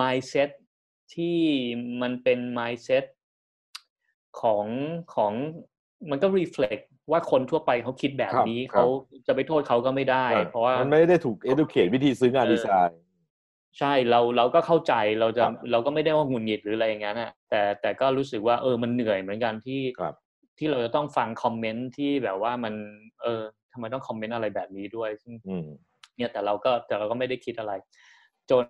S2: mindset ที่มันเป็น mindset ของของมันก็ reflect ว่าคนทั่วไปเขาคิดแบบ
S4: ครับ
S2: นี้
S4: ครับ
S2: เขาจะไปโทษเขาก็ไม่ได้ เพราะว่า
S4: มันไม่ได้ถูก educate วิธีซื้องาน
S2: เออ
S4: ดีไซน์
S2: ใช่เราเราก็เข้าใจเราจะ
S4: ครับ
S2: เราก็ไม่ได้ว่าหงุดหงิดหรืออะไรอย่างนั้นนะแต่แต่ก็รู้สึกว่าเออมันเหนื่อยเหมือนกันที่
S4: ครับ
S2: ที่เราจะต้องฟังคอมเมนต์ที่แบบว่ามัน เออทำไมต้องคอมเมนต์อะไรแบบนี้ด้วยซึ่ง
S4: อืม
S2: เนี่ยแต่เราก็แต่เราก็ไม่ได้คิดอะไร จน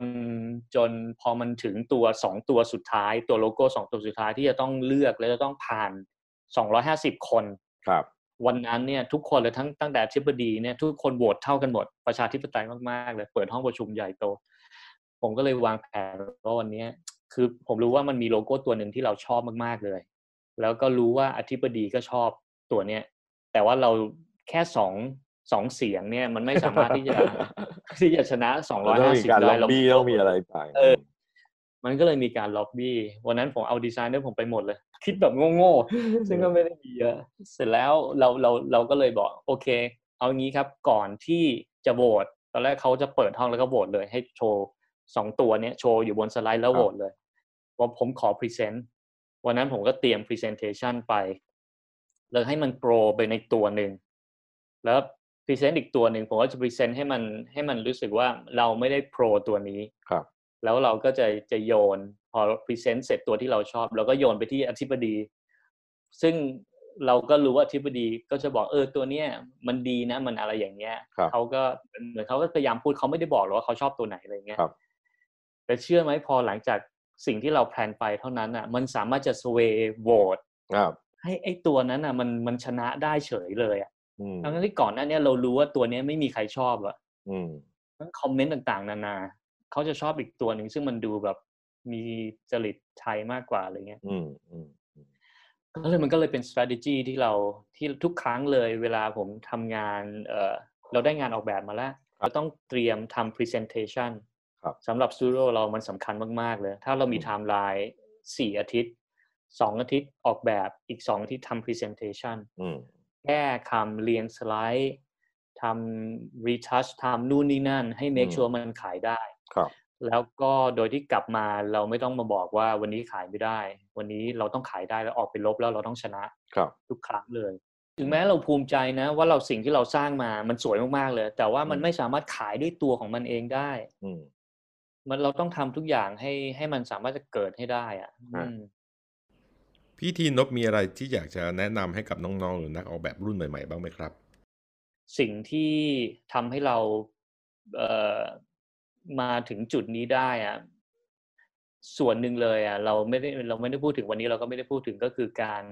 S2: จนพอมันถึงตัวสองตัวสุดท้าย ตัวโลโก้สองตัวสุดท้ายที่จะต้องเลือกและจะต้องผ่านสองร้อยห้าสิบคน
S4: ครับ
S2: วันนั้นเนี่ยทุกคนเลยทั้งตั้งแต่อธิบดีเนี่ยทุกคนโหวตเท่ากันหมดประชาธิปไตยมากๆเลยเปิดห้องประชุมใหญ่โต ผมก็เลยวางแผนว่าวันเนี้ยคือผมรู้ว่ามันมีโลโก้ตัวหนึ่งที่เราชอบมากๆเลย แล้วก็รู้ว่าอธิบดีก็ชอบตัวเนี้ยแต่ว่าเราแค่สองสองเสียงเนี่ยมันไม่สามารถที่จะที่จะชนะสองร้อย
S4: ต้อง
S2: ห้า
S4: มี
S2: สิบ
S4: การล็
S2: ได้
S4: อบ
S2: เรา
S4: บี้ต้องมีอะไรไป
S2: เออมันก็เลยมีการล็อบบี้วันนั้นผมเอาดีไซเนอร์ผมไปหมดเลย คิดแบบโง่ๆซึ่งก็ไม่ได้มีเยอะเสร็จแล้วเราเราเราก็เลยบอกโอเค เอางี้ครับก่อนที่จะโหวตตอนแรกเขาจะเปิดห้องแล้วก็โหวตเลย ให้โชว์สองตัวเนี้ยโชว์อยู่บนสไลด์แล้วโหวตเลยว่าผมขอ present วันนั้นผมก็เตรียม presentation ไป แล้วให้มัน pro ไปในตัวหนึ่ง แล้ว present อีกตัวหนึ่งผมก็จะ present ให้มันให้มันรู้สึกว่าเราไม่ได้ pro ตัวนี้
S4: ครับ
S2: แล้วเราก็จะจะโยนพอ present เสร็จตัวที่เราชอบเราก็โยนไปที่อธิบดี ซึ่งเราก็รู้ว่าอธิบดีก็จะบอกเออตัวเนี้ยมันดีนะมันอะไรอย่างเงี้ย
S4: ครับ
S2: เขาก็เหมือนเขาก็พยายามพูดเขาไม่ได้บอกหรอกว่าเขาชอบตัวไหนอะไรเงี้ย
S4: ครับ
S2: แต่เชื่อไหมพอหลังจาก สิ่งที่เราแพลนไปเท่านั้นอะ มันสามารถจะสเวย์โหวต
S4: ครับ
S2: ให้ไอ้ตัวนั้นอะ มันมันชนะได้เฉยเลยอะ
S4: อืม
S2: ทั้งที่ก่อนหน้าเนี้ยเรารู้ว่าตัวเนี้ยไม่มีใครชอบอะ
S4: อืม
S2: ทั้งคอมเมนต์ต่างๆ นานาเขาจะชอบอีกตัวหนึ่งซึ่งมันดูแบบมีจริตไทยมากกว่าอะไรเงี้ย
S4: อืมอืม
S2: ก็เลยมันก็เลยเป็น strategy ที่เราที่ทุกครั้งเลยเวลาผมทำงาน เออเราได้งานออกแบบมาแล้วเราต้องเตรียมทำ presentation
S4: ครับ
S2: สำหรับสตูดิโอเรามันสำคัญมากๆเลย ถ้าเรามี
S4: อืม
S2: ไทม์ไลน์สี่อาทิตย์สองอาทิตย์ออกแบบอีกสองอาทิตย์ทำ presentation
S4: อืม
S2: แก้คำเรียงสไลด์ทำ retouch ทำนู่นนี่นั่น ให้ make
S4: อืม
S2: sure มันขายได้
S4: ครับ
S2: แล้วก็โดยที่กลับมาเราไม่ต้องมาบอกว่าวันนี้ขายไม่ได้ วันนี้เราต้องขายได้แล้วออกไปรบแล้วเราต้องชนะครับทุกครั้งเลย ถึงแม้เราภูมิใจนะ ว่าเราสิ่งที่เราสร้างมามันสวยมากๆเลย แต่ว่ามัน
S4: อืม
S2: ไม่สามารถขายด้วยตัวของมันเองได้
S4: อื ม
S2: มันเราต้องทำทุกอย่างให้ให้มันสามารถจะเกิดให้ได้อะ
S4: อ่า
S2: อืม
S1: พี่ทีนบมีอะไรที่อยากจะแนะนำให้กับน้องๆ หรือนักออกแบบรุ่นใหม่ๆ บ้างไหมครับ
S2: สิ่งที่ทำให้เราเอ่อมาถึงจุดนี้ได้อะส่วนหนึ่งเลยอะเราไม่ได้เราไม่ได้พูดถึงวันนี้เราก็ไม่ได้พูดถึงก็คือการ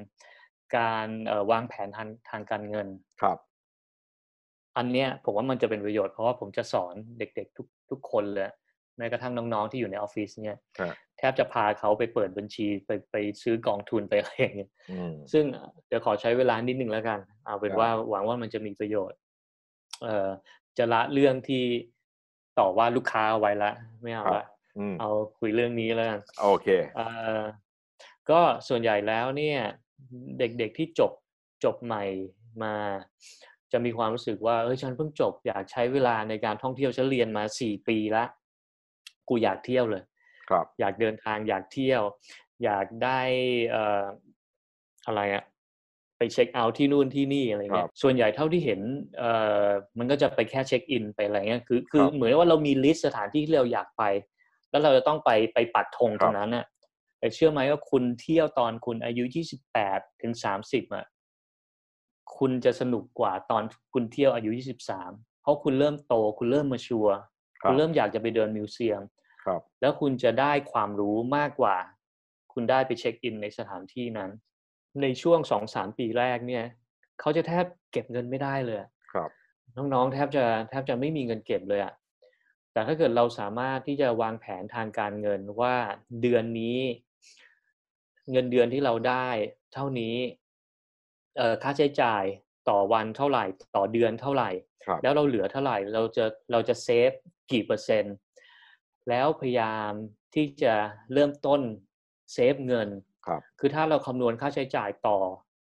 S2: การเอ่อวางแผนทางทางการเงิน
S4: ครับ
S2: อันเนี้ยผมว่ามันจะเป็นประโยชน์เพราะว่าผมจะสอนเด็ก ๆ ทุกทุกคนเลยแม้กระทั่งน้องๆที่อยู่ในออฟฟิศเนี่ย
S4: ฮะ
S2: แทบจะพาเขาไปเปิดบัญชีไปไปซื้อกองทุนไปอะไรอย่างเงี้ย
S4: อืม
S2: ซึ่งเดี๋ยวขอใช้เวลานิดนึงแล้วกัน เอาเป็น
S4: ครับ
S2: ว่าหวังว่ามันจะมีประโยชน์ เอ่อจะละเรื่องที่ต่อว่าลูกค้าเอาไว้ละ ไม่เอา
S4: ครับ
S2: ละ
S4: อืม
S2: เอาคุยเรื่องนี้แล้วกัน
S4: โอเค
S2: เอ่อก็ส่วนใหญ่แล้วเนี่ย เด็กๆที่จบจบใหม่มาจะมีความรู้สึกว่าเอ้ยฉันเพิ่งจบอยากใช้เวลาในการท่องเที่ยวฉันเรียนมาสี่ปีละ กูอยากเที่ยวเลย
S4: ครับ
S2: อยากเดินทางอยากเที่ยว อยากได้เอ่ออะไรอะไปเช็คเอาท์ที่นู่นที่นี่อะไรเงี้
S4: ครั
S2: ย
S4: บ
S2: ส่วนใหญ่เท่าที่เห็นเอ่อมันก็จะไปแค่ check in ไปอะไรเงี้ยคือคือ
S4: ครับ
S2: เหมือนว่าเรามี list สถานที่ที่เราอยากไป แล้วเราจะต้องไปไปปักธงต
S4: ร
S2: งนั้นน่ะ ครับแต่เชื่อไหมว่าคุณเที่ยวตอนคุณอายุยี่สิบแปดถึงสามสิบอะคุณจะสนุกกว่าตอนคุณเที่ยวอายุยี่สิบสามเพราะคุณเริ่มโต คุณเริ่ม mature
S4: ครับ คุ
S2: ณเริ่มอยากจะไปเดิน museum
S4: ครับ
S2: แล้วคุณจะได้ความรู้มากกว่า คุณได้ไป check in ในสถานที่นั้น ในช่วงสองสามปีแรกเนี่ยเขาจะแทบเก็บเงินไม่ได้เลยอะ
S4: ครับ
S2: น้องๆแทบจะแทบจะไม่มีเงินเก็บเลยอะแต่ถ้าเกิดเราสามารถที่จะวางแผนทางการเงินว่าเดือนนี้ เงินเดือนที่เราได้เท่านี้เอ่อค่าใช้จ่ายต่อวันเท่าไหร่ ต่อเดือนเท่าไหร่
S4: ครับ
S2: แล้วเราเหลือเท่าไหร่เราจะเราจะเซฟกี่เปอร์เซ็นต์ แล้วพยายามที่จะเริ่มต้นเซฟเงิน
S4: ครับ
S2: คือถ้าเราคำนวณค่าใช้จ่ายต่อ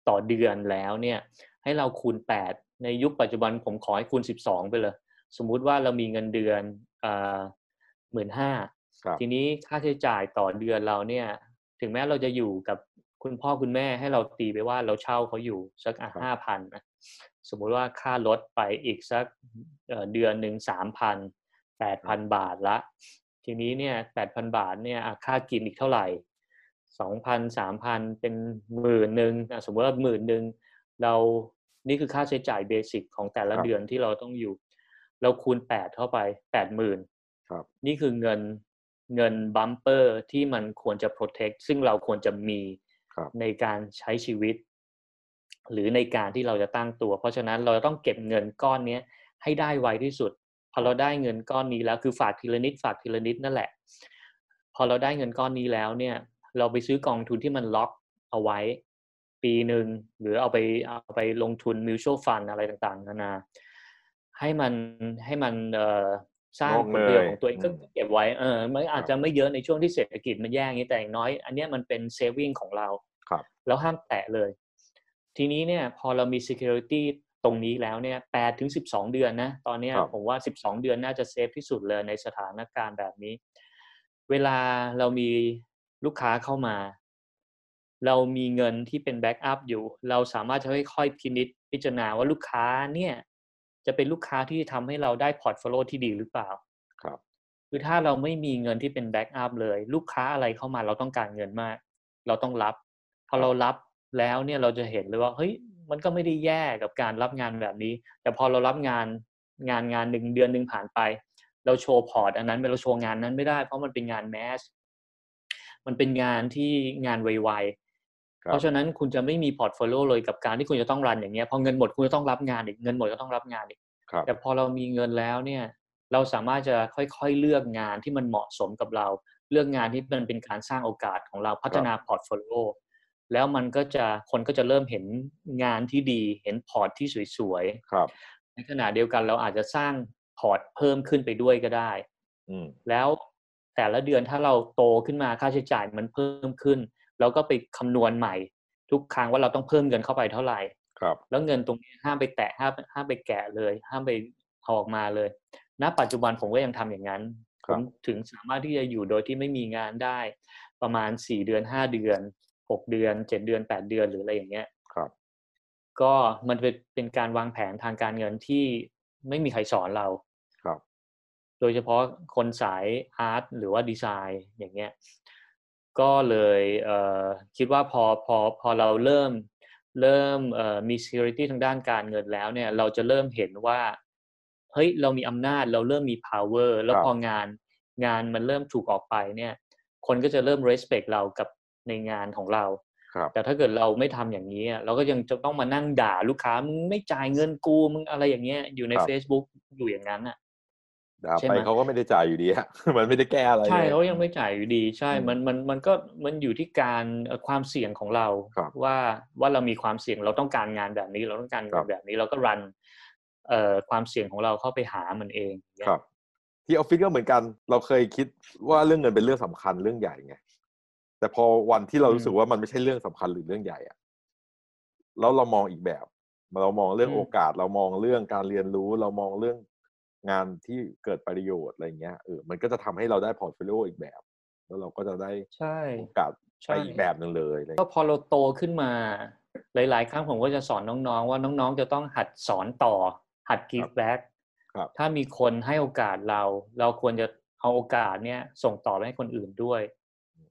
S2: ต่อเดือนแล้วเนี่ย ให้เราคูณ 8 ในยุคปัจจุบันผมขอให้คูณ 12 ไปเลย สมมุติว่าเรามีเงินเดือนหมื่นห้า
S4: ครับ
S2: ทีนี้ค่าใช้จ่ายต่อเดือนเราเนี่ย ถึงแม้เราจะอยู่กับคุณพ่อคุณแม่ให้เราตีไปว่าเราเช่าเขาอยู่สัก
S4: ครับ
S2: ห้าพันนะสมมุติว่าค่ารถไปอีกสักเอ่อเดือนหนึ่งสามพันแปดพันบาทละ ทีนี้เนี่ยแปดพันบาทเนี่ยอะค่ากินอีกเท่าไหร่สองพันสามพันเป็นหมื่นหนึ่งอะสมมติว่าหมื่นหนึ่งเรานี่คือค่าใช้จ่าย basic ของแต่ละ
S4: ครับ
S2: เดือนที่เราต้องอยู่ เราคูณแปดเข้าไปแปดหมื่น
S4: ครับ
S2: นี่คือเงินเงิน bumper ที่มันควรจะ protect ซึ่งเราควรจะมี
S4: ครับ
S2: ในการใช้ชีวิต หรือในการที่เราจะตั้งตัว เพราะฉะนั้นเราต้องเก็บเงินก้อนเนี้ยให้ได้ไวที่สุด พอเราได้เงินก้อนนี้แล้วคือฝากทีละนิดฝากทีละนิดนั่นแหละ พอเราได้เงินก้อนนี้แล้วเนี่ย เราไปซื้อกองทุนที่มันล็อกเอาไว้ ปีหนึ่งหรือเอาไปเอาไปลงทุน mutual fund อะไรต่างๆนานาให้มันให้มันเอ่อสร้าง
S4: งอก
S2: ผลประโยชน์
S4: เงย
S2: ของตัวเองก็
S4: อืม
S2: เก็บไว้เออมันอาจ
S4: ครับ
S2: จะไม่เยอะในช่วงที่เศรษฐกิจมันแย่อย่างนี้แต่อย่างน้อย อันเนี้ยมันเป็น saving ของเรา
S4: ครับ
S2: แล้วห้ามแตะเลย ทีนี้เนี่ยพอเรามี security ตรงนี้แล้วเนี่ยแปดถึงสิบสองเดือนนะ ตอนเนี้ย
S4: ครับ
S2: ผมว่าสิบสองเดือนน่าจะ safe ที่สุดเลยในสถานการณ์แบบนี้ เวลาเรามีลูกค้าเข้ามา เรามีเงินที่เป็น backup อยู่ เราสามารถจะค่อยๆพินิจพิจารณาว่าลูกค้าเนี่ยจะเป็นลูกค้าที่ทำให้เราได้ portfolio ที่ดีหรือเปล่า
S4: ครับ
S2: คือถ้าเราไม่มีเงินที่เป็น backup เลย ลูกค้าอะไรเข้ามาเราต้องการเงินมาก เราต้องรับ พอเรารับแล้วเนี่ยเราจะเห็นเลยว่าเฮ้ย มันก็ไม่ได้แย่กับการรับงานแบบนี้ แต่พอเรารับงานงานงานหนึ่งเดือนหนึ่งผ่านไป เรา show port อันนั้นเราโชว์งานนั้นไม่ได้ เพราะมันเป็นงาน mass มันเป็นงานที่งานไวๆ
S4: ครับ
S2: เพราะฉะนั้นคุณจะไม่มี portfolio เลยกับการที่คุณจะต้อง run อย่างเงี้ยพอเงินหมดคุณจะต้องรับงานอีกเงินหมดก็ต้องรับงานอีก
S4: ครับ
S2: แต่พอเรามีเงินแล้วเนี่ย เราสามารถจะค่อยๆเลือกงานที่มันเหมาะสมกับเรา เลือกงานที่มันเป็นการสร้างโอกาสของเราพัฒนาพอร์ตโฟลิโอ แล้วมันก็จะคนก็จะเริ่มเห็นงานที่ดี เห็นพอร์ตที่สวยๆ
S4: ครับ
S2: ในขณะเดียวกันเราอาจจะสร้างพอร์ตเพิ่มขึ้นไปด้วยก็ได้
S4: อืม
S2: แล้วแต่ละเดือนถ้าเราโตขึ้นมาค่าใช้จ่ายมันเพิ่มขึ้นเราก็ไปคำนวณใหม่ ทุกครั้งว่าเราต้องเพิ่มเงินเข้าไปเท่าไหร่
S4: ครับ
S2: แล้วเงินตรงนี้ห้ามไปแตะห้ามห้ามไปแกะเลย ห้ามไปเอาออกมาเลย ณ ปัจจุบันผมก็ยังทำอย่างนั้น
S4: ค
S2: ผ
S4: รับ
S2: มถึงสามารถที่จะอยู่โดยที่ไม่มีงานได้ ประมาณสี่เดือนห้าเดือน หกเดือนเจ็ดเดือนแปดเดือนหรืออะไรอย่างเงี้ย
S4: ครับ
S2: ก็มันเป็นเป็นการวางแผนทางการเงินที่ไม่มีใครสอนเรา
S4: ครับ
S2: โดยเฉพาะคนสายอาร์ตหรือว่าดีไซน์อย่างเงี้ยก็เลยเอ่อคิดว่าพอพอพอเราเริ่มเริ่มเอ่อมี security ทางด้านการเงินแล้วเนี่ย เราจะเริ่มเห็นว่าเฮ้ยเรามีอำนาจเราเริ่มมี power แล้ว
S4: ครับ
S2: พองานงานมันเริ่มถูกออกไปเนี่ย คนก็จะเริ่ม respect เรากับ ในงานของเรา
S4: ครับ
S2: แต่ถ้าเกิดเราไม่ทำอย่างนี้อะเราก็ยังจะต้องมานั่งด่าลูกค้ามึงไม่จ่ายเงินกูมึงอะไรอย่างเงี้ยอยู่ใน
S4: ครับ
S2: Facebook อยู่อย่างนั้นอะ
S4: ด่า
S2: ใช่
S4: ไป
S2: ไหม
S4: เขาก็ไม่ได้จ่ายอยู่ดีฮะมันไม่ได้แก้อะไร
S2: ใช่
S4: เลย
S2: เขายังไม่จ่ายอยู่ดี ใช่
S4: อืม
S2: มันมันมันก็มันอยู่ที่การเอ่อความเสี่ยงของเรา
S4: ครับ
S2: ว่าว่าเรามีความเสี่ยงเราต้องการงานแบบนี้ เราต้องการงานครั
S4: บ
S2: แบบนี้เราก็รันเอ่อความเสี่ยงของเราเข้าไปหามันเองเนี่ย
S4: ครับ ที่ออฟฟิศก็เหมือนกัน เราเคยคิดว่าเรื่องเงินเป็นเรื่องสำคัญเรื่องใหญ่ไง แต่พอวันที่เรารู้สึกว่ามันไม่ใช่เรื่องสำคัญหรือเรื่องใหญ่อะแล้วเรามองอีกแบบเรามองเรื่องโอกาส เรามองเรื่องการเรียนรู้ เรามองเรื่องงานที่เกิดประโยชน์อะไรเงี้ยเออมันก็จะทำให้เราได้พอร์ตโฟลิโออีกแบบ แล้วเราก็จะได้
S2: ใช่
S4: โอกาส
S2: ใช่
S4: ไปอีกแบบหนึ่งเลยอะไร
S2: ก็พอเราโตขึ้นมา หลาย ๆ ครั้งผมก็จะสอนน้องๆ ว่าน้องๆ จะต้องหัดสอนต่อ หัด give back
S4: ครับ
S2: ถ้ามีคนให้โอกาสเรา เราควรจะเอาโอกาสเนี้ยส่งต่อไปให้คนอื่นด้วย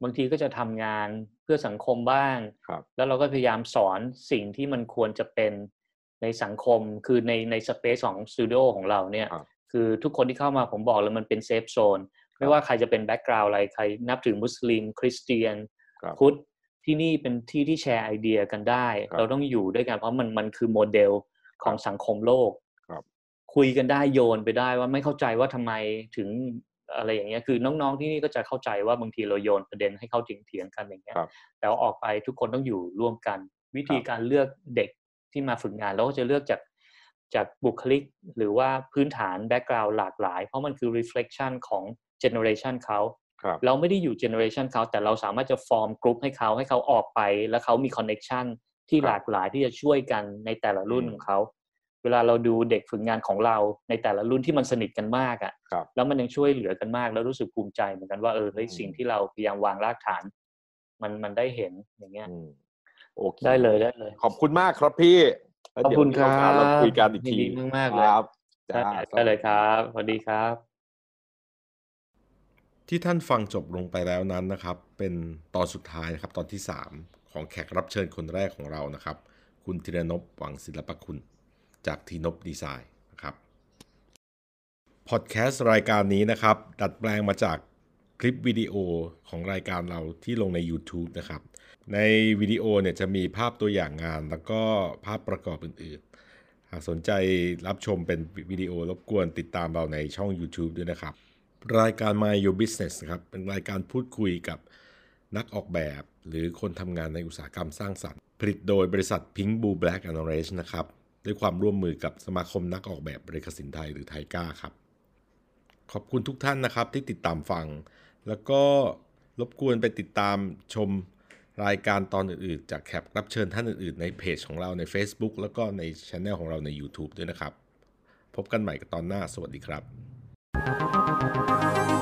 S2: บางทีก็จะทำงานเพื่อสังคมบ้าง
S4: ครับ
S2: แล้วเราก็พยายามสอนสิ่งที่มันควรจะเป็นในสังคมคือในในสเปซของสตูดิโอของเราเนี่ย
S4: ครับ
S2: คือทุกคนที่เข้ามาผมบอกเลยมันเป็น safe zone ไม่ว่าใครจะเป็นแบ็กกราว n d อะไรใครนับถือมุสลิม คริสเตียน
S4: ครับ
S2: พุทธที่นี่เป็นที่ที่แชร์ไอเดียกันได้
S4: ครับ
S2: เราต้องอยู่ด้วยกันเพราะมันมันคือโมเดลของสังคมโลก
S4: ครับ
S2: คุยกันได้โยนไปได้ว่าไม่เข้าใจว่าทำไมถึง อะไรอย่างเงี้ยคือน้องๆที่นี่ก็จะเข้าใจว่าบางทีเราโยนประเด็นให้เขาเถียงๆกันอย่างเงี้ย
S4: ครับ
S2: แต่ว่าออกไปทุกคนต้องอยู่ร่วมกัน วิธี
S4: ครับ
S2: การเลือกเด็กที่มาฝึกงานเราก็จะเลือกจากจากบุคลิกหรือว่าพื้นฐานแบ็กกราว n d หลากหลาย เพราะมันคือ reflection ของ generation เขา
S4: ครับ
S2: เราไม่ได้อยู่ generation เขาแต่เราสามารถจะฟอร์มกลุ่มให้เขาให้เขาออกไป แล้วเขามี connection ที่
S4: ครับ
S2: หลากหลายที่จะช่วยกันในแต่ละรุ่น
S4: อืม
S2: ของเขา เวลาเราดูเด็กฝึกงานของเราในแต่ละรุ่นที่มันสนิทกันมากอะ่ะ
S4: ครับ
S2: แล้วมันยังช่วยเหลือกันมาก แล้วรู้สึกภูมิใจเหมือนกันว่าเออเฮ้ย
S4: อืม
S2: สิ่งที่เราพยายามวางรากฐาน มันมันได้เห็นอย่างเงี้ย
S4: อืมโอเค
S2: ได้เลยได้เลย
S4: ขอบคุณมากครับพี่แล้ว
S2: ขอบ
S4: เดี๋ยว
S2: คุณ
S4: มีโอกาส
S2: ครับ
S4: เราคุยกันอีกที
S2: ยินดีมากๆเลย
S4: ครับจ้า
S2: ได้ได้เลยครับสวัสดีครับ
S1: ที่ท่านฟังจบลงไปแล้วนั้นนะครับ เป็นตอนสุดท้ายนะครับ ตอนที่ 3 ของแขกรับเชิญคนแรกของเรานะครับ คุณธีรนพหวังศิลปคุณ จากทีนพดีไซน์นะครับพอดแคสต์รายการนี้นะครับ ดัดแปลงมาจากคลิปวิดีโอของรายการเราที่ลงใน YouTube นะครับ ในวิดีโอเนี่ยจะมีภาพตัวอย่างงาน แล้วก็ภาพประกอบอื่นๆ หากสนใจรับชมเป็นวิดีโอรบกวนติดตามเราในช่อง YouTube ด้วยนะครับ รายการ My Your Business นะครับ เป็นรายการพูดคุยกับนักออกแบบ หรือคนทำงานในอุตสาหกรรมสร้างสรรค์ ผลิตโดยบริษัท Pink Blue Black and Orange นะครับ ด้วยความร่วมมือกับสมาคมนักออกแบบบริกสินไทยหรือไทก้าครับ ขอบคุณทุกท่านนะครับที่ติดตามฟัง แล้วก็รบกวนไปติดตามชมรายการตอนอื่นๆ จากแขกรับเชิญท่านอื่นๆ ในเพจของเราใน Facebook แล้วก็ในช anel ของเราใน YouTube ด้วยนะครับ พบกันใหม่กับตอนหน้า สวัสดีครับ